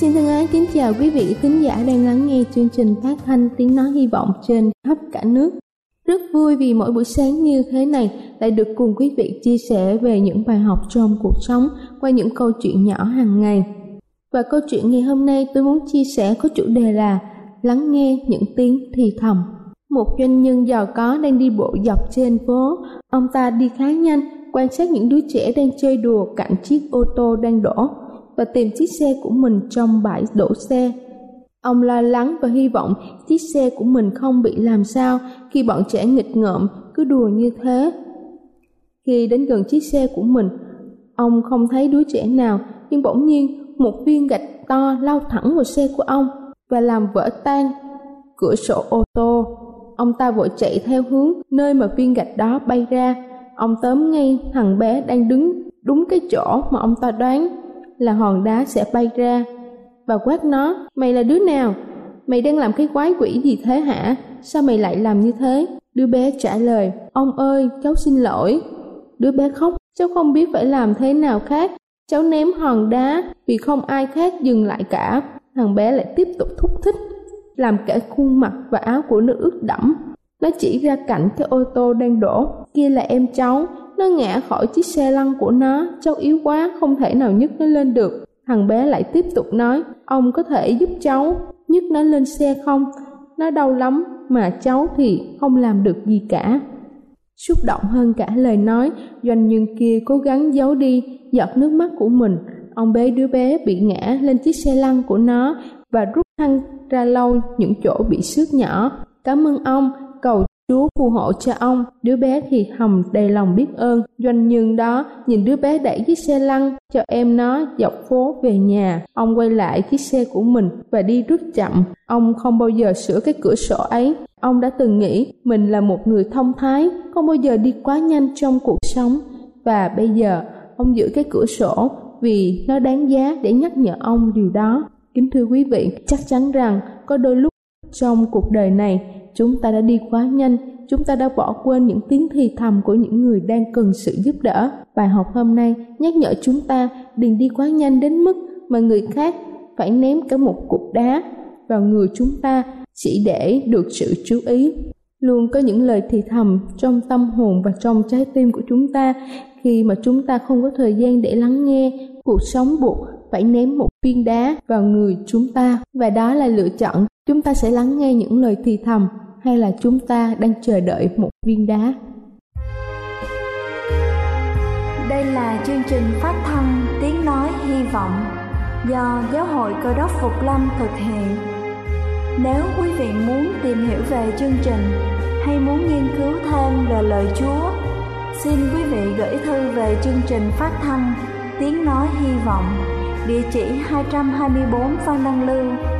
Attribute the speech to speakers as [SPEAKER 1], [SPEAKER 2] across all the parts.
[SPEAKER 1] Xin thân ái kính chào quý vị thính giả đang lắng nghe chương trình phát thanh tiếng nói hy vọng trên khắp cả nước. Rất vui vì mỗi buổi sáng như thế này lại được cùng quý vị chia sẻ về những bài học trong cuộc sống qua những câu chuyện nhỏ hàng ngày. Và câu chuyện ngày hôm nay tôi muốn chia sẻ có chủ đề là lắng nghe những tiếng thì thầm. Một doanh nhân giàu có đang đi bộ dọc trên phố, ông ta đi khá nhanh, quan sát những đứa trẻ đang chơi đùa cạnh chiếc ô tô đang đổ và tìm chiếc xe của mình trong bãi đổ xe. Ông lo lắng và hy vọng chiếc xe của mình không bị làm sao khi bọn trẻ nghịch ngợm cứ đùa như thế. Khi đến gần chiếc xe của mình, ông không thấy đứa trẻ nào, nhưng bỗng nhiên một viên gạch to lao thẳng vào xe của ông và làm vỡ tan cửa sổ ô tô. Ông ta vội chạy theo hướng nơi mà viên gạch đó bay ra. Ông tóm ngay thằng bé đang đứng đúng cái chỗ mà ông ta đoán là hòn đá sẽ bay ra. Và quát nó, mày là đứa nào? Mày đang làm cái quái quỷ gì thế hả? Sao mày lại làm như thế? Đứa bé trả lời, ông ơi, cháu xin lỗi. Đứa bé khóc, cháu không biết phải làm thế nào khác. Cháu ném hòn đá vì không ai khác dừng lại cả. Thằng bé lại tiếp tục thúc thích, làm cả khuôn mặt và áo của nó ướt đẫm. Nó chỉ ra cảnh cái ô tô đang đổ. Kia là em cháu nó ngã khỏi chiếc xe lăn của nó, cháu yếu quá, không thể nào nhấc nó lên được. Thằng bé lại tiếp tục nói, ông có thể giúp cháu nhấc nó lên xe không? Nó đau lắm, mà cháu thì không làm được gì cả. Xúc động hơn cả lời nói, doanh nhân kia cố gắng giấu đi giọt nước mắt của mình. Ông bế đứa bé bị ngã lên chiếc xe lăn của nó và rút khăn ra lau những chỗ bị xước nhỏ. Cảm ơn ông, cầu Chúa phù hộ cho ông, đứa bé thì hầm đầy lòng biết ơn. Doanh nhân đó nhìn đứa bé đẩy chiếc xe lăn cho em nó dọc phố về nhà. Ông quay lại chiếc xe của mình và đi rất chậm. Ông không bao giờ sửa cái cửa sổ ấy. Ông đã từng nghĩ mình là một người thông thái, không bao giờ đi quá nhanh trong cuộc sống. Và bây giờ, ông giữ cái cửa sổ vì nó đáng giá để nhắc nhở ông điều đó. Kính thưa quý vị, chắc chắn rằng có đôi lúc trong cuộc đời này chúng ta đã đi quá nhanh. Chúng ta đã bỏ quên những tiếng thì thầm của những người đang cần sự giúp đỡ. Bài học hôm nay nhắc nhở chúng ta đừng đi quá nhanh đến mức mà người khác phải ném cả một cục đá vào người chúng ta chỉ để được sự chú ý. Luôn có những lời thì thầm trong tâm hồn và trong trái tim của chúng ta. Khi mà chúng ta không có thời gian để lắng nghe, cuộc sống buộc phải ném một viên đá vào người chúng ta. Và đó là lựa chọn chúng ta sẽ lắng nghe những lời thì thầm hay là chúng ta đang chờ đợi một viên đá?
[SPEAKER 2] Đây là chương trình phát thanh tiếng nói hy vọng do giáo hội cơ đốc phục lâm thực hiện. Nếu quý vị muốn tìm hiểu về chương trình hay muốn nghiên cứu thêm về lời chúa, xin quý vị gửi thư về chương trình phát thanh tiếng nói hy vọng, địa chỉ 224 Phan Đăng Lưu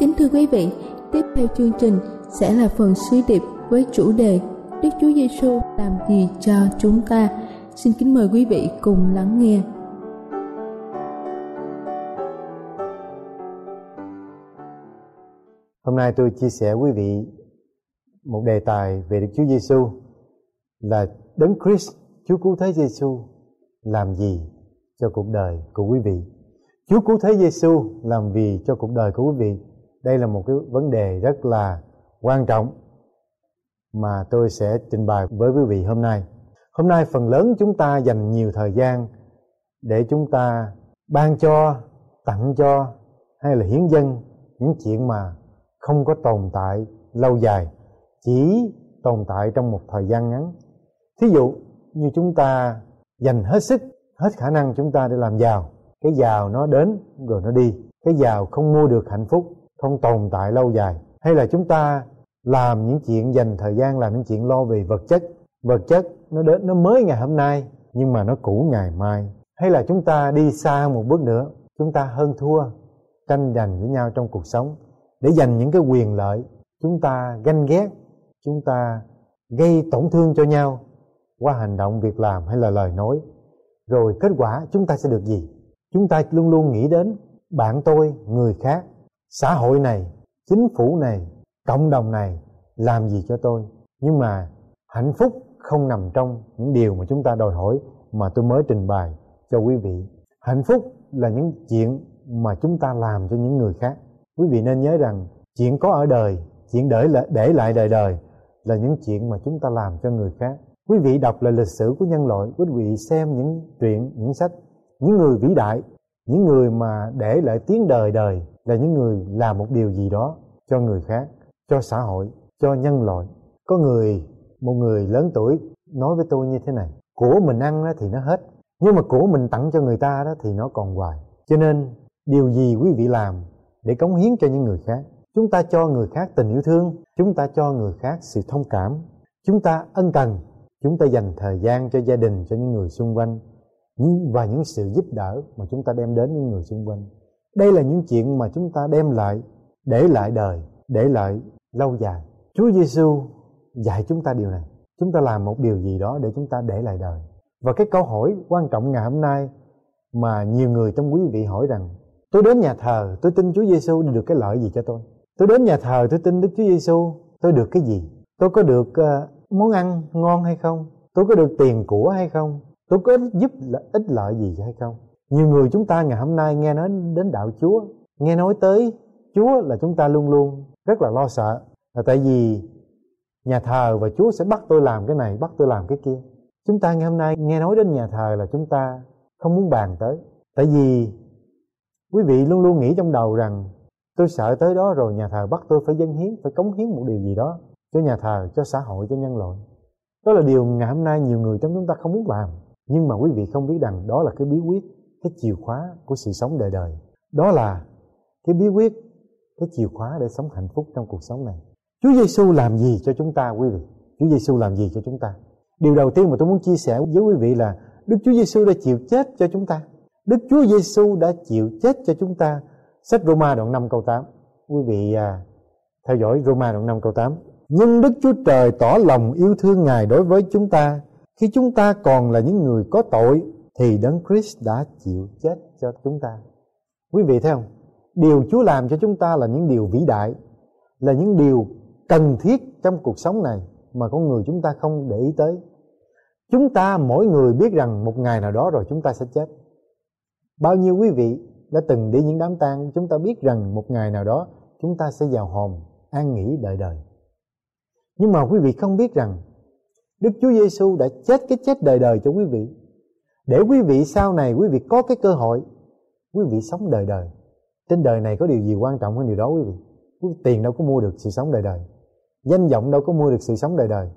[SPEAKER 1] Kính thưa quý vị, tiếp theo chương trình sẽ là phần suy điệp với chủ đề Đức Chúa Giêsu làm gì cho chúng ta. Xin kính mời quý vị cùng lắng nghe.
[SPEAKER 3] Hôm nay tôi chia sẻ quý vị một đề tài về Đức Chúa Giêsu là Đấng Christ, Chúa Cứu Thế Giêsu làm gì cho cuộc đời của quý vị. Chúa Cứu Thế Giêsu làm gì cho cuộc đời của quý vị. Đây là một cái vấn đề rất là quan trọng mà tôi sẽ trình bày với quý vị hôm nay. Hôm nay phần lớn chúng ta dành nhiều thời gian để chúng ta ban cho, tặng cho hay là hiến dân những chuyện mà không có tồn tại lâu dài, chỉ tồn tại trong một thời gian ngắn. Thí dụ như chúng ta dành hết sức, hết khả năng chúng ta để làm giàu, cái giàu nó đến rồi nó đi, cái giàu không mua được hạnh phúc, không tồn tại lâu dài. Hay là chúng ta làm những chuyện dành thời gian, làm những chuyện lo về vật chất? Vật chất nó đến, nó mới ngày hôm nay, nhưng mà nó cũ ngày mai. Hay là chúng ta đi xa một bước nữa, chúng ta hơn thua, tranh giành với nhau trong cuộc sống? Để giành những cái quyền lợi, chúng ta ganh ghét, chúng ta gây tổn thương cho nhau qua hành động, việc làm hay là lời nói. Rồi kết quả chúng ta sẽ được gì? Chúng ta luôn luôn nghĩ đến bạn tôi, người khác xã hội này, chính phủ này, cộng đồng này làm gì cho tôi? Nhưng mà hạnh phúc không nằm trong những điều mà chúng ta đòi hỏi mà tôi mới trình bày cho quý vị. Hạnh phúc là những chuyện mà chúng ta làm cho những người khác. Quý vị nên nhớ rằng chuyện có ở đời, chuyện để lại để lại đời đời là những chuyện mà chúng ta làm cho người khác. Quý vị đọc lại lịch sử của nhân loại, quý vị xem những truyện, những sách, những người vĩ đại, những người mà để lại tiếng đời đời là những người làm một điều gì đó cho người khác, cho xã hội, cho nhân loại. Có người, một người lớn tuổi nói với tôi như thế này, của mình ăn đó thì nó hết, nhưng mà của mình tặng cho người ta đó thì nó còn hoài. Cho nên, điều gì quý vị làm để cống hiến cho những người khác? Chúng ta cho người khác tình yêu thương, chúng ta cho người khác sự thông cảm, chúng ta ân cần, chúng ta dành thời gian cho gia đình, cho những người xung quanh và những sự giúp đỡ mà chúng ta đem đến những người xung quanh đây là những chuyện mà chúng ta đem lại để lại đời để lại lâu dài. Chúa Giêsu dạy chúng ta điều này. Chúng ta làm một điều gì đó để chúng ta để lại đời. Và cái câu hỏi quan trọng ngày hôm nay mà nhiều người trong quý vị hỏi rằng tôi đến nhà thờ tôi tin Chúa Giêsu được cái lợi gì cho tôi? Tôi đến nhà thờ tôi tin Đức Chúa Giêsu tôi được cái gì? Tôi có được uh, món ăn ngon hay không? Tôi có được tiền của hay không? Tôi có giúp ích lợi gì hay không? Nhiều người chúng ta ngày hôm nay nghe nói đến đạo Chúa, nghe nói tới Chúa là chúng ta luôn luôn rất là lo sợ. Là tại vì nhà thờ và Chúa sẽ bắt tôi làm cái này, bắt tôi làm cái kia. Chúng ta ngày hôm nay nghe nói đến nhà thờ là chúng ta không muốn bàn tới. Tại vì quý vị luôn luôn nghĩ trong đầu rằng tôi sợ tới đó rồi nhà thờ bắt tôi phải dâng hiến, phải cống hiến một điều gì đó cho nhà thờ, cho xã hội, cho nhân loại. Đó là điều ngày hôm nay nhiều người trong chúng ta không muốn làm. Nhưng mà quý vị không biết rằng đó là cái bí quyết cái chìa khóa của sự sống đời đời đó là cái bí quyết cái chìa khóa để sống hạnh phúc trong cuộc sống này Chúa Giêsu làm gì cho chúng ta quý vị? Chúa Giêsu làm gì cho chúng ta? Điều đầu tiên mà tôi muốn chia sẻ với quý vị là Đức Chúa Giêsu đã chịu chết cho chúng ta. Đức Chúa Giêsu đã chịu chết cho chúng ta. Sách Roma đoạn 5 câu 8. Quý vị à, theo dõi Roma đoạn 5 câu 8. Nhưng Đức Chúa Trời tỏ lòng yêu thương Ngài đối với chúng ta. Khi chúng ta còn là những người có tội thì Đấng Christ đã chịu chết cho chúng ta. Quý vị thấy không? Điều Chúa làm cho chúng ta là những điều vĩ đại, là những điều cần thiết trong cuộc sống này mà con người chúng ta không để ý tới chúng ta mỗi người biết rằng một ngày nào đó rồi chúng ta sẽ chết bao nhiêu quý vị đã từng đi những đám tang chúng ta biết rằng một ngày nào đó chúng ta sẽ vào hòm an nghỉ đời đời nhưng mà quý vị không biết rằng Đức Chúa Giêsu đã chết cái chết đời đời cho quý vị để quý vị sau này, quý vị có cái cơ hội, quý vị sống đời đời. Trên đời này có điều gì quan trọng hơn điều đó quý vị? Tiền đâu có mua được sự sống đời đời. Danh vọng đâu có mua được sự sống đời đời.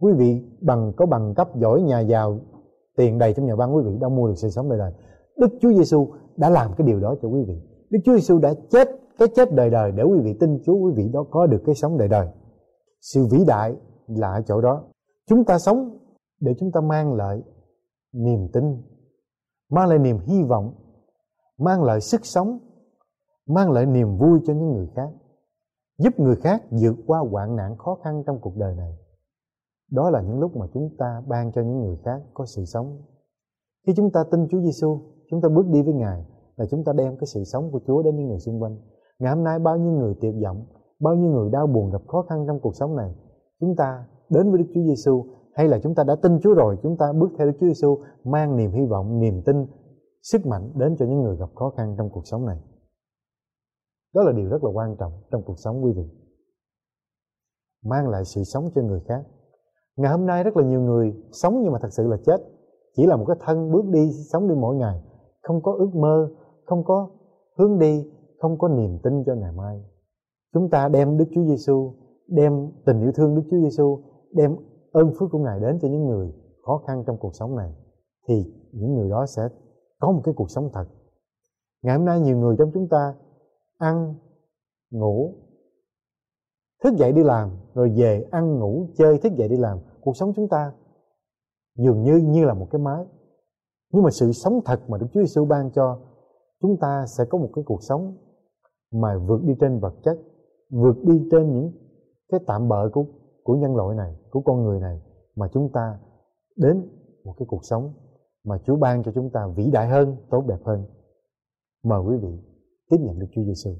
[SPEAKER 3] Quý vị bằng, có bằng cấp giỏi, nhà giàu, tiền đầy trong nhà băng, quý vị đâu mua được sự sống đời đời. Đức Chúa Giêsu đã làm cái điều đó cho quý vị. Đức Chúa Giêsu đã chết cái chết đời đời để quý vị tin Chúa, quý vị đó có được cái sống đời đời. Sự vĩ đại là ở chỗ đó. Chúng ta sống để chúng ta mang lại niềm tin, mang lại niềm hy vọng, mang lại sức sống, mang lại niềm vui cho những người khác, giúp người khác vượt qua hoạn nạn khó khăn trong cuộc đời này. Đó là những lúc mà chúng ta ban cho những người khác có sự sống. Khi chúng ta tin Chúa Giêsu chúng ta bước đi với Ngài là chúng ta đem cái sự sống của Chúa đến những người xung quanh. Ngày hôm nay bao nhiêu người tuyệt vọng, bao nhiêu người đau buồn gặp khó khăn trong cuộc sống này, chúng ta đến với Đức Chúa Giêsu hay là chúng ta đã tin Chúa rồi, chúng ta bước theo Đức Chúa Giêsu mang niềm hy vọng, niềm tin, sức mạnh đến cho những người gặp khó khăn trong cuộc sống này? Đó là điều rất là quan trọng trong cuộc sống quý vị. Mang lại sự sống cho người khác. Ngày hôm nay rất là nhiều người sống nhưng mà thật sự là chết. Chỉ là một cái thân bước đi, sống đi mỗi ngày. Không có ước mơ, không có hướng đi, không có niềm tin cho ngày mai. Chúng ta đem Đức Chúa Giêsu đem tình yêu thương Đức Chúa Giêsu đem ơn phước của Ngài đến cho những người khó khăn trong cuộc sống này, thì những người đó sẽ có một cái cuộc sống thật. Ngày hôm nay nhiều người trong chúng ta ăn, ngủ, thức dậy đi làm, rồi về ăn, ngủ, chơi, thức dậy đi làm. Cuộc sống chúng ta dường như như là một cái máy. Nhưng mà sự sống thật mà Đức Chúa Giêsu ban cho chúng ta sẽ có một cái cuộc sống mà vượt đi trên vật chất, vượt đi trên những cái tạm bợ của của nhân loại này, của con người này mà chúng ta đến một cái cuộc sống mà Chúa ban cho chúng ta vĩ đại hơn, tốt đẹp hơn. Mời quý vị tiếp nhận Đức Chúa Giêsu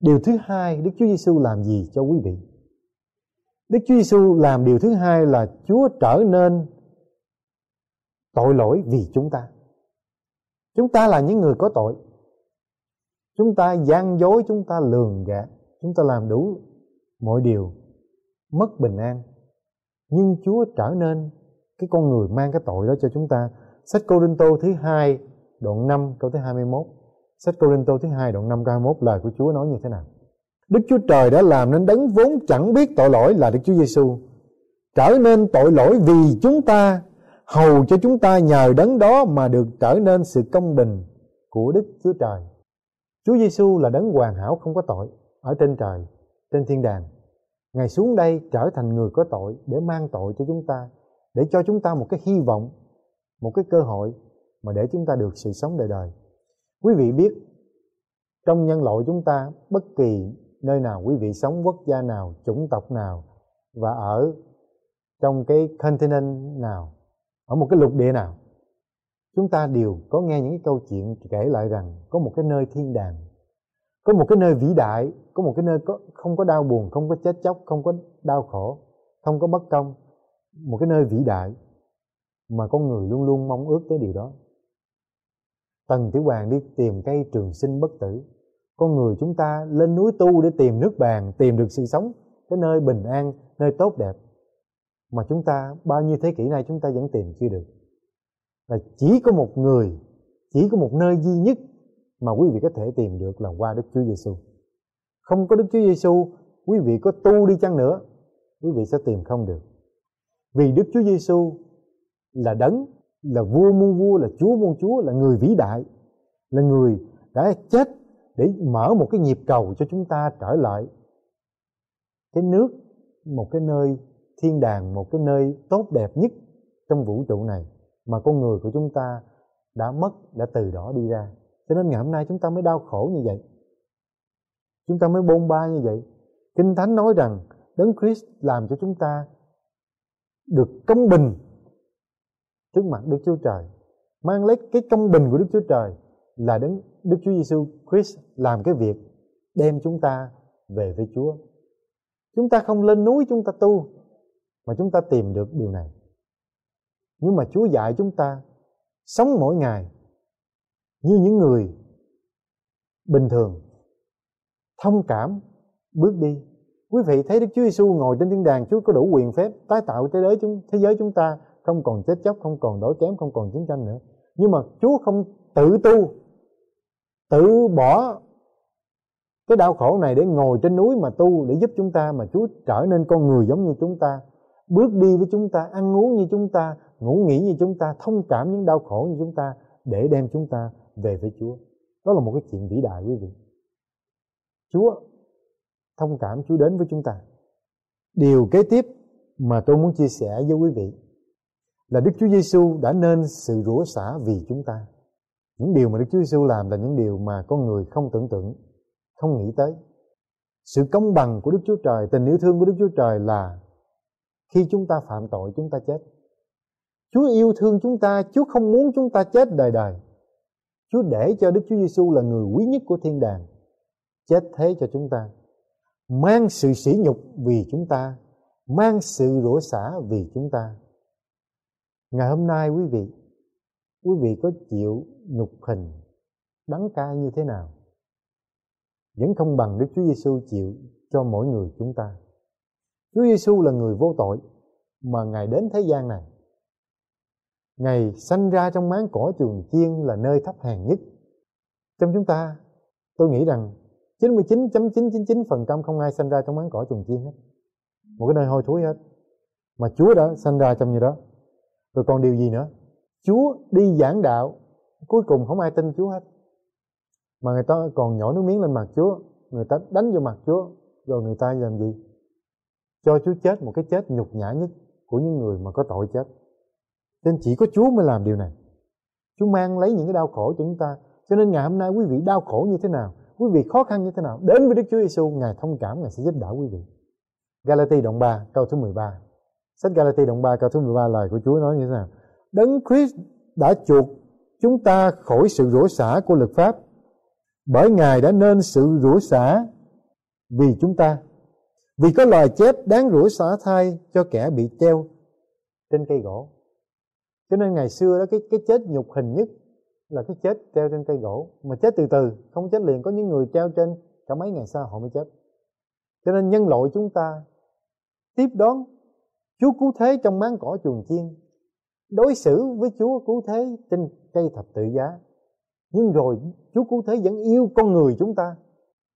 [SPEAKER 3] điều thứ hai, Đức Chúa Giêsu làm gì cho quý vị? Đức Chúa Giêsu làm điều thứ hai là Chúa trở nên tội lỗi vì chúng ta. Chúng ta là những người có tội. Chúng ta gian dối, chúng ta lường gạt, chúng ta làm đủ mọi điều mất bình an. Nhưng Chúa trở nên cái con người mang cái tội đó cho chúng ta. Sách Cô Đinh Tô thứ hai đoạn 5 câu thứ 21 sách Cô Đinh Tô thứ hai đoạn 5 câu 21 lời của Chúa nói như thế nào? Đức Chúa Trời đã làm nên đấng vốn chẳng biết tội lỗi là Đức Chúa Giêsu trở nên tội lỗi vì chúng ta hầu cho chúng ta nhờ đấng đó mà được trở nên sự công bình của Đức Chúa Trời. Chúa Giêsu là đấng hoàn hảo không có tội ở trên trời, trên thiên đàng. Ngài xuống đây trở thành người có tội để mang tội cho chúng ta, để cho chúng ta một cái hy vọng, một cái cơ hội mà để chúng ta được sự sống đời đời. Quý vị biết trong nhân loại chúng ta bất kỳ nơi nào quý vị sống quốc gia nào, chủng tộc nào và ở trong cái continent nào ở một cái lục địa nào chúng ta đều có nghe những cái câu chuyện kể lại rằng có một cái nơi thiên đàng có một cái nơi vĩ đại có một cái nơi có, không có đau buồn không có chết chóc không có đau khổ không có bất công. Một cái nơi vĩ đại mà con người luôn luôn mong ước tới điều đó. Tần tiểu hoàng đi tìm cây trường sinh bất tử. Con người chúng ta lên núi tu để tìm nước bàn tìm được sự sống cái nơi bình an nơi tốt đẹp. Mà chúng ta bao nhiêu thế kỷ nay chúng ta vẫn tìm chưa được. Là chỉ có một người chỉ có một nơi duy nhất mà quý vị có thể tìm được là qua Đức Chúa Giêsu. Không có Đức Chúa Giêsu, quý vị có tu đi chăng nữa, quý vị sẽ tìm không được. Vì Đức Chúa Giêsu là đấng, là vua muôn vua, là Chúa muôn Chúa, là người vĩ đại, là người đã chết để mở một cái nhịp cầu cho chúng ta trở lại cái nước, một cái nơi thiên đàng một cái nơi tốt đẹp nhất trong vũ trụ này mà con người của chúng ta đã mất đã từ đó đi ra cho nên ngày hôm nay chúng ta mới đau khổ như vậy. Chúng ta mới bôn ba như vậy. Kinh thánh nói rằng đấng Christ làm cho chúng ta được công bình trước mặt Đức Chúa Trời. Mang lấy cái công bình của Đức Chúa Trời là đấng, Đức Chúa Giêsu Christ làm cái việc đem chúng ta về với Chúa. Chúng ta không lên núi chúng ta tu mà chúng ta tìm được điều này. Nhưng mà Chúa dạy chúng ta sống mỗi ngày như những người bình thường. Thông cảm, bước đi. Quý vị thấy Đức Chúa Giêsu ngồi trên thiên đàng, Chúa có đủ quyền phép tái tạo thế giới chúng, thế giới chúng ta, không còn chết chóc, không còn đói kém, không còn chiến tranh nữa. Nhưng mà Chúa không tự tu, tự bỏ cái đau khổ này để ngồi trên núi mà tu để giúp chúng ta, mà Chúa trở nên con người giống như chúng ta. Bước đi với chúng ta, ăn uống như chúng ta, ngủ nghỉ như chúng ta, thông cảm những đau khổ như chúng ta để đem chúng ta về với Chúa. Đó là một cái chuyện vĩ đại, quý vị. Chúa thông cảm Chúa đến với chúng ta. Điều kế tiếp mà tôi muốn chia sẻ với quý vị là Đức Chúa Giêsu đã nên sự rủa xả vì chúng ta. Những điều mà Đức Chúa Giêsu làm là những điều mà con người không tưởng tượng, không nghĩ tới. Sự công bằng của Đức Chúa Trời, tình yêu thương của Đức Chúa Trời là khi chúng ta phạm tội, chúng ta chết. Chúa yêu thương chúng ta, Chúa không muốn chúng ta chết đời đời Chúa để cho Đức Chúa Giêsu là người quý nhất của thiên đàng, chết thế cho chúng ta mang sự sỉ nhục vì chúng ta, mang sự rủa xả vì chúng ta ngày hôm nay quý vị quý vị có chịu nhục hình, đắng cay như thế nào vẫn không bằng Đức Chúa Giêsu chịu cho mỗi người chúng ta. Chúa Giêsu là người vô tội mà Ngài đến thế gian này. Ngài sanh ra trong máng cỏ trường chiên là nơi thấp hèn nhất. Trong chúng ta, tôi nghĩ rằng 99.999% không ai sanh ra trong máng cỏ trường chiên hết. Một cái nơi hôi thối hết. Mà Chúa đã sanh ra trong như đó. Rồi còn điều gì nữa? Chúa đi giảng đạo, cuối cùng không ai tin Chúa hết mà người ta còn nhỏ nước miếng lên mặt Chúa người ta đánh vô mặt Chúa rồi người ta làm gì cho Chúa chết một cái chết nhục nhã nhất của những người mà có tội chết nên chỉ có Chúa mới làm điều này. Chúa mang lấy những cái đau khổ cho chúng ta. Cho nên ngày hôm nay quý vị đau khổ như thế nào, quý vị khó khăn như thế nào, đến với Đức Chúa Giêsu ngài thông cảm, ngài sẽ giúp đỡ quý vị. Galati đoạn 3 câu thứ 13 sách Galati đoạn 3 câu thứ 13 lời của Chúa nói như thế nào? Đấng Christ đã chuộc chúng ta khỏi sự rủa xả của luật pháp. Bởi Ngài đã nên sự rủa xả vì chúng ta. Vì có lời chép đáng rủa xả thay cho kẻ bị treo trên cây gỗ. Cho nên ngày xưa đó cái cái chết nhục hình nhất là cái chết treo trên cây gỗ. Mà chết từ từ không chết liền. Có những người treo trên cả mấy ngày sau họ mới chết. Cho nên nhân loại chúng ta tiếp đón Chúa cứu thế trong máng cỏ chuồng chiên. Đối xử với Chúa cứu thế trên cây thập tự giá. Nhưng rồi Chúa Cứu Thế vẫn yêu con người chúng ta.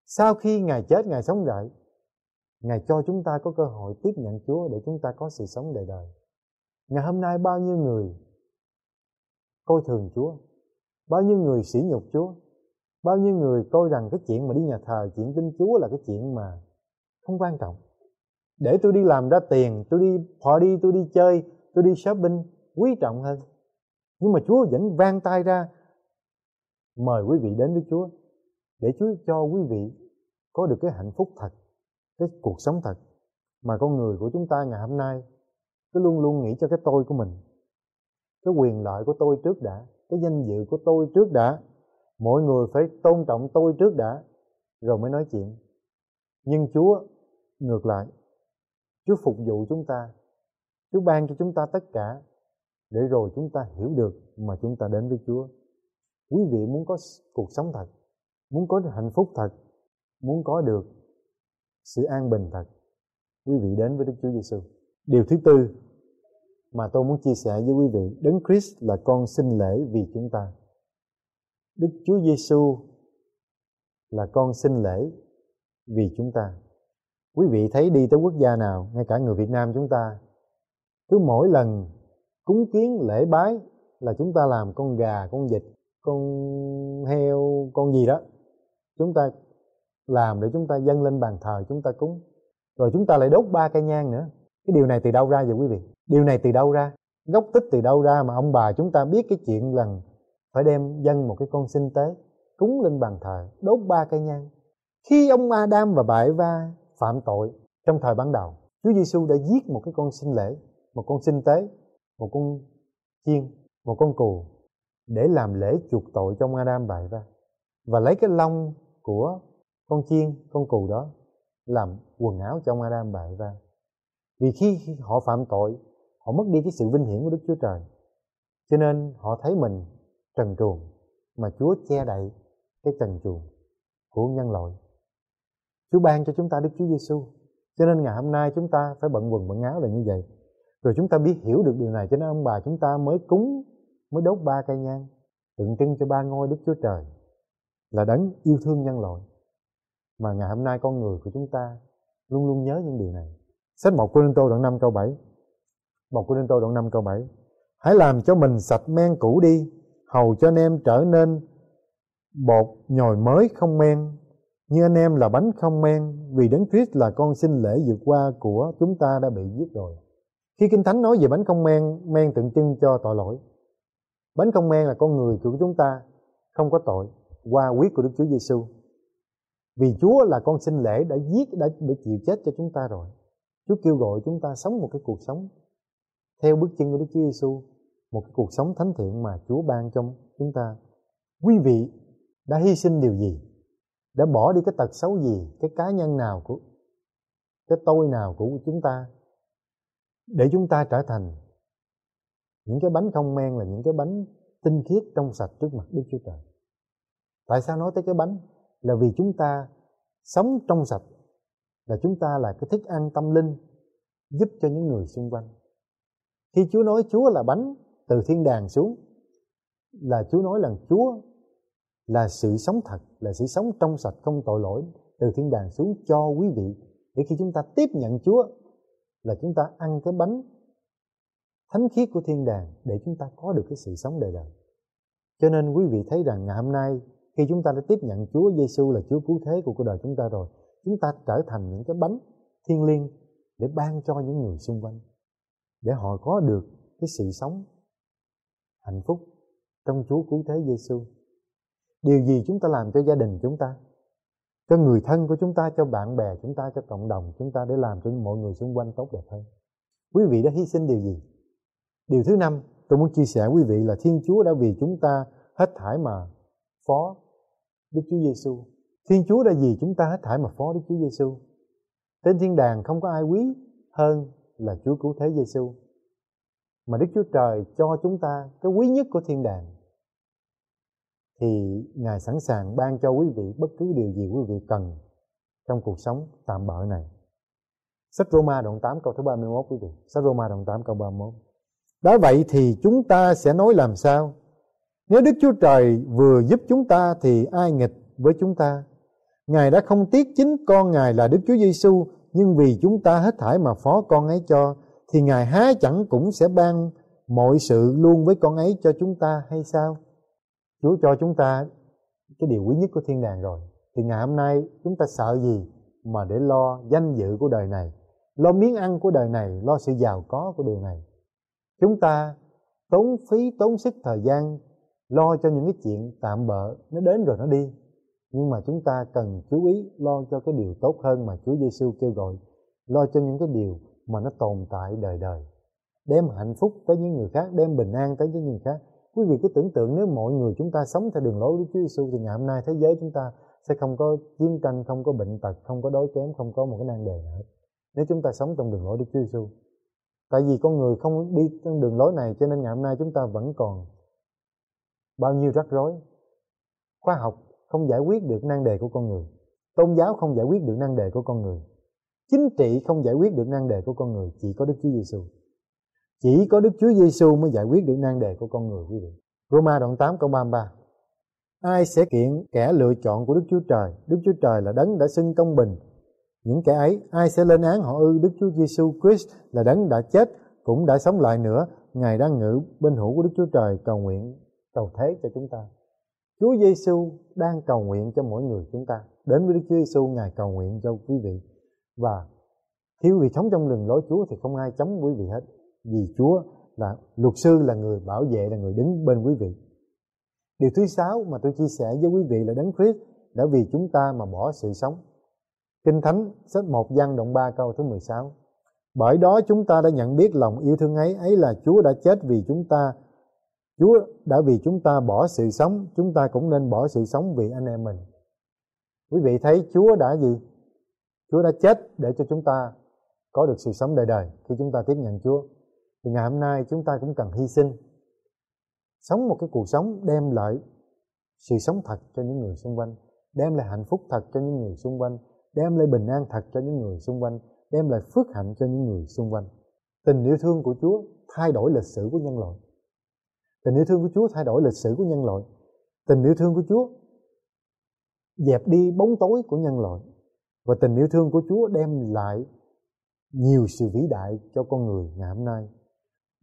[SPEAKER 3] Sau khi Ngài chết, Ngài sống lại Ngài cho chúng ta có cơ hội tiếp nhận Chúa để chúng ta có sự sống đời đời. Ngày hôm nay bao nhiêu người coi thường Chúa, bao nhiêu người sỉ nhục Chúa, bao nhiêu người coi rằng cái chuyện mà đi nhà thờ, chuyện tin Chúa là cái chuyện mà không quan trọng. Để tôi đi làm ra tiền, tôi đi họ đi, tôi đi chơi, tôi đi shopping quý trọng hơn. Nhưng mà Chúa vẫn vang tay ra mời quý vị đến với Chúa để Chúa cho quý vị có được cái hạnh phúc thật, cái cuộc sống thật mà con người của chúng ta ngày hôm nay cứ luôn luôn nghĩ cho cái tôi của mình. Cái quyền lợi của tôi trước đã, cái danh dự của tôi trước đã. Mọi người phải tôn trọng tôi trước đã rồi mới nói chuyện. Nhưng Chúa ngược lại, Chúa phục vụ chúng ta, Chúa ban cho chúng ta tất cả để rồi chúng ta hiểu được mà chúng ta đến với Chúa quý vị muốn có cuộc sống thật muốn có hạnh phúc thật muốn có được sự an bình thật quý vị đến với Đức Chúa Giêsu điều thứ tư mà tôi muốn chia sẻ với quý vị, Đấng Christ là con sinh lễ vì chúng ta. Đức Chúa Giêsu là con sinh lễ vì chúng ta. Quý vị thấy đi tới quốc gia nào, ngay cả người Việt Nam chúng ta, cứ mỗi lần cúng kiến, lễ bái là chúng ta làm con gà, con vịt, con heo, con gì đó, chúng ta làm để chúng ta dâng lên bàn thờ, chúng ta cúng. Rồi chúng ta lại đốt ba cây nhang nữa cái điều này từ đâu ra vậy quý vị? Điều này từ đâu ra? Gốc tích từ đâu ra mà ông bà chúng ta biết cái chuyện rằng phải đem dâng một cái con sinh tế cúng lên bàn thờ, đốt ba cây nhang. Khi ông Adam và bà Eva phạm tội trong thời ban đầu, Chúa Giêsu đã giết một cái con sinh lễ, một con sinh tế, một con chiên, một con cừu để làm lễ chuộc tội trong Adam bại ra và lấy cái lông của con chiên, con cừu đó làm quần áo trong Adam bại ra vì khi họ phạm tội, họ mất đi cái sự vinh hiển của Đức Chúa Trời. Cho nên họ thấy mình trần truồng mà Chúa che đậy cái trần truồng của nhân loại. Chúa ban cho chúng ta Đức Chúa Giêsu cho nên ngày hôm nay chúng ta phải bận quần bận áo là như vậy. Rồi chúng ta biết hiểu được điều này, cho nên ông bà chúng ta mới cúng, mới đốt ba cây nhang, tượng trưng cho ba ngôi Đức Chúa Trời là đấng yêu thương nhân loại. Mà ngày hôm nay con người của chúng ta luôn luôn nhớ những điều này sách một Cô Linh Tô đoạn 5 câu 7 một Cô Linh Tô đoạn 5 câu 7 hãy làm cho mình sạch men cũ đi, hầu cho anh em trở nên bột nhồi mới không men, như anh em là bánh không men, vì đấng Christ là con sinh lễ vượt qua của chúng ta đã bị giết rồi. Khi kinh thánh nói về bánh không men men tượng trưng cho tội lỗi. Bánh không men là con người của chúng ta, không có tội, qua quyết của Đức Chúa Giêsu vì Chúa là con sinh lễ đã giết, đã để chịu chết cho chúng ta rồi. Chúa kêu gọi chúng ta sống một cái cuộc sống theo bước chân của Đức Chúa Giêsu một cái cuộc sống thánh thiện mà Chúa ban cho chúng ta quý vị đã hy sinh điều gì đã bỏ đi cái tật xấu gì, cái cá nhân nào của, cái tôi nào của chúng ta để chúng ta trở thành những cái bánh không men là những cái bánh tinh khiết trong sạch trước mặt Đức Chúa Trời. Tại sao nói tới cái bánh? Là vì chúng ta sống trong sạch là chúng ta là cái thức ăn tâm linh giúp cho những người xung quanh. Khi Chúa nói Chúa là bánh từ thiên đàng xuống là Chúa nói là Chúa là sự sống thật, là sự sống trong sạch không tội lỗi từ thiên đàng xuống cho quý vị để khi chúng ta tiếp nhận Chúa là chúng ta ăn cái bánh thánh khiết của thiên đàng để chúng ta có được cái sự sống đời đời. Cho nên quý vị thấy rằng ngày hôm nay khi chúng ta đã tiếp nhận Chúa Giêsu là Chúa cứu thế của cuộc đời chúng ta rồi, chúng ta trở thành những cái bánh thiên liêng để ban cho những người xung quanh để họ có được cái sự sống hạnh phúc trong Chúa cứu thế Giêsu. Điều gì chúng ta làm cho gia đình chúng ta, cho người thân của chúng ta, cho bạn bè chúng ta, cho cộng đồng chúng ta để làm cho mọi người xung quanh tốt đẹp hơn. Quý vị đã hy sinh điều gì? Điều thứ năm, tôi muốn chia sẻ quý vị là Thiên Chúa đã vì chúng ta hết thải mà phó Đức Chúa Giêsu. Thiên Chúa đã vì chúng ta hết thảy mà phó Đức Chúa Giêsu. Trên thiên đàng không có ai quý hơn là Chúa cứu thế Giêsu. Mà Đức Chúa Trời cho chúng ta cái quý nhất của thiên đàng thì Ngài sẵn sàng ban cho quý vị bất cứ điều gì quý vị cần trong cuộc sống tạm bợ này. Sách Roma đoạn 8 câu thứ 31 quý vị. Sách Roma đoạn 8 câu 31. Đó vậy thì chúng ta sẽ nói làm sao? Nếu Đức Chúa Trời vừa giúp chúng ta thì ai nghịch với chúng ta? Ngài đã không tiếc chính con Ngài là Đức Chúa Giêsu, nhưng vì chúng ta hết thải mà phó con ấy cho, thì Ngài há chẳng cũng sẽ ban mọi sự luôn với con ấy cho chúng ta hay sao? Chúa cho chúng ta cái điều quý nhất của thiên đàng rồi. Thì ngày hôm nay chúng ta sợ gì mà để lo danh dự của đời này, lo miếng ăn của đời này, lo sự giàu có của điều này. Chúng ta tốn phí, tốn sức thời gian lo cho những cái chuyện tạm bợ nó đến rồi nó đi. Nhưng mà chúng ta cần chú ý lo cho cái điều tốt hơn mà Chúa Giêsu kêu gọi, lo cho những cái điều mà nó tồn tại đời đời. Đem hạnh phúc tới những người khác, đem bình an tới những người khác quý vị cứ tưởng tượng nếu mọi người chúng ta sống theo đường lối của Chúa Giêsu thì ngày hôm nay thế giới chúng ta sẽ không có chiến tranh, không có bệnh tật, không có đói kém, không có một cái nan đề nữa. Nếu chúng ta sống trong đường lối Đức Chúa Giêsu. Tại vì con người không đi trong đường lối này cho nên ngày hôm nay chúng ta vẫn còn bao nhiêu rắc rối. Khoa học không giải quyết được nan đề của con người. Tôn giáo không giải quyết được nan đề của con người. Chính trị không giải quyết được nan đề của con người, chỉ có Đức Chúa Giêsu. Chỉ có Đức Chúa Giêsu mới giải quyết được nan đề của con người quý vị. Roma đoạn 8 câu 33 Ai sẽ kiện kẻ lựa chọn của Đức Chúa Trời? Đức Chúa Trời là đấng đã xưng công bình. Những kẻ ấy, ai sẽ lên án họ ư? Đức Chúa Giêsu Christ là đấng đã chết, cũng đã sống lại nữa. Ngài đang ngự bên hữu của Đức Chúa Trời cầu nguyện, cầu thế cho chúng ta. Chúa Giêsu đang cầu nguyện cho mỗi người chúng ta. Đến với Đức Chúa Giêsu Ngài cầu nguyện cho quý vị. Và khi quý vị sống trong đường lối Chúa thì không ai chống quý vị hết. Vì Chúa là luật sư, là người bảo vệ, là người đứng bên quý vị. Điều thứ sáu mà tôi chia sẻ với quý vị là đấng Christ đã vì chúng ta mà bỏ sự sống. Kinh Thánh, sách 1 văn đoạn 3 câu thứ 16 Bởi đó chúng ta đã nhận biết lòng yêu thương ấy. Ấy là Chúa đã chết vì chúng ta Chúa đã vì chúng ta bỏ sự sống, chúng ta cũng nên bỏ sự sống vì anh em mình. Quý vị thấy Chúa đã gì? Chúa đã chết để cho chúng ta có được sự sống đời đời khi chúng ta tiếp nhận Chúa. Thì ngày hôm nay chúng ta cũng cần hy sinh, sống một cái cuộc sống đem lại sự sống thật cho những người xung quanh, đem lại hạnh phúc thật cho những người xung quanh, đem lại bình an thật cho những người xung quanh, đem lại phước hạnh cho những người xung quanh. Tình yêu thương của Chúa thay đổi lịch sử của nhân loại tình yêu thương của Chúa thay đổi lịch sử của nhân loại. Tình yêu thương của Chúa dẹp đi bóng tối của nhân loại. Và tình yêu thương của Chúa đem lại nhiều sự vĩ đại cho con người ngày hôm nay.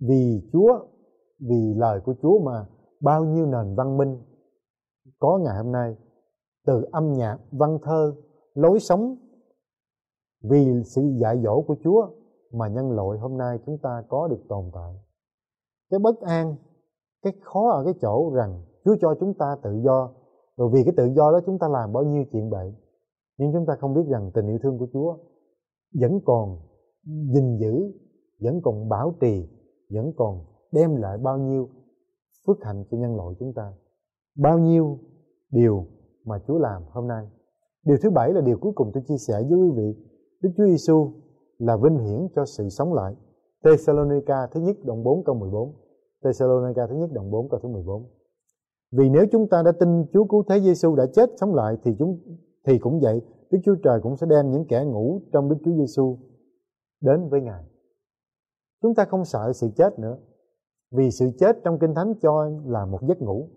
[SPEAKER 3] Vì Chúa, vì lời của Chúa mà bao nhiêu nền văn minh có ngày hôm nay, từ âm nhạc, văn thơ, lối sống, vì sự dạy dỗ của Chúa mà nhân loại hôm nay chúng ta có được tồn tại. Cái bất an cái khó ở cái chỗ rằng Chúa cho chúng ta tự do. Rồi vì cái tự do đó chúng ta làm bao nhiêu chuyện bậy. Nhưng chúng ta không biết rằng tình yêu thương của Chúa vẫn còn gìn giữ, vẫn còn bảo trì, vẫn còn đem lại bao nhiêu phước hạnh cho nhân loại chúng ta. Bao nhiêu điều mà Chúa làm hôm nay. Điều thứ bảy là điều cuối cùng tôi chia sẻ với quý vị. Đức Chúa Giêsu là vinh hiển cho sự sống lại. Thessalonica thứ nhất đoạn 4 câu 14 Thessalonica thứ nhất đoạn 4 câu thứ 14 vì nếu chúng ta đã tin Chúa cứu thế Giêsu đã chết sống lại thì chúng thì cũng vậy Đức Chúa Trời cũng sẽ đem những kẻ ngủ trong Đức Chúa Giêsu đến với Ngài. Chúng ta không sợ sự chết nữa vì sự chết trong Kinh Thánh cho là một giấc ngủ.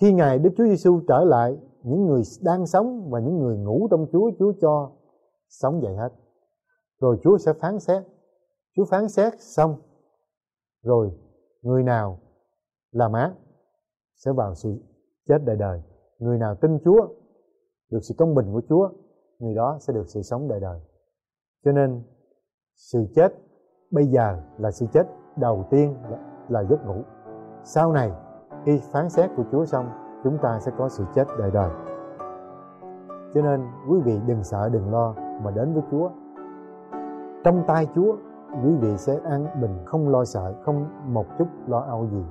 [SPEAKER 3] Khi Ngài Đức Chúa Giêsu trở lại, những người đang sống và những người ngủ trong Chúa, Chúa cho sống dậy hết. Rồi Chúa sẽ phán xét. Chúa phán xét xong. Rồi người nào làm ác sẽ vào sự chết đời đời. Người nào tin Chúa được sự công bình của Chúa, người đó sẽ được sự sống đời đời. Cho nên sự chết bây giờ là sự chết đầu tiên là, là giấc ngủ. Sau này khi phán xét của Chúa xong, chúng ta sẽ có sự chết đời đời. Cho nên quý vị đừng sợ đừng lo mà đến với Chúa. Trong tay Chúa, quý vị sẽ an bình không lo sợ, không một chút lo âu gì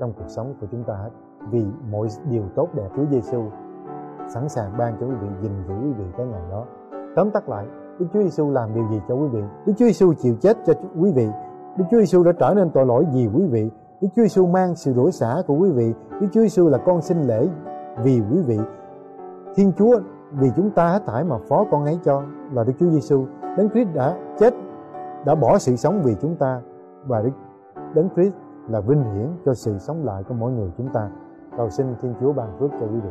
[SPEAKER 3] trong cuộc sống của chúng ta hết. Vì mọi điều tốt đẹp Chúa Giêsu sẵn sàng ban cho quý vị gìn giữ quý vị cái ngày đó. Tóm tắt lại, Đức Chúa Giêsu làm điều gì cho quý vị? Đức Chúa Giêsu chịu chết cho quý vị. Đức Chúa Giêsu đã trở nên tội lỗi vì quý vị. Đức Chúa Giêsu mang sự đổ xả của quý vị. Đức Chúa Giêsu là con sinh lễ vì quý vị. Thiên Chúa vì chúng ta hết thải mà phó con ấy cho là Đức Chúa Giêsu. Đấng Christ đã chết, đã bỏ sự sống vì chúng ta và Đức Đấng Christ là vinh hiển cho sự sống lại của mỗi người chúng ta. Cầu xin Thiên Chúa ban phước cho quý vị.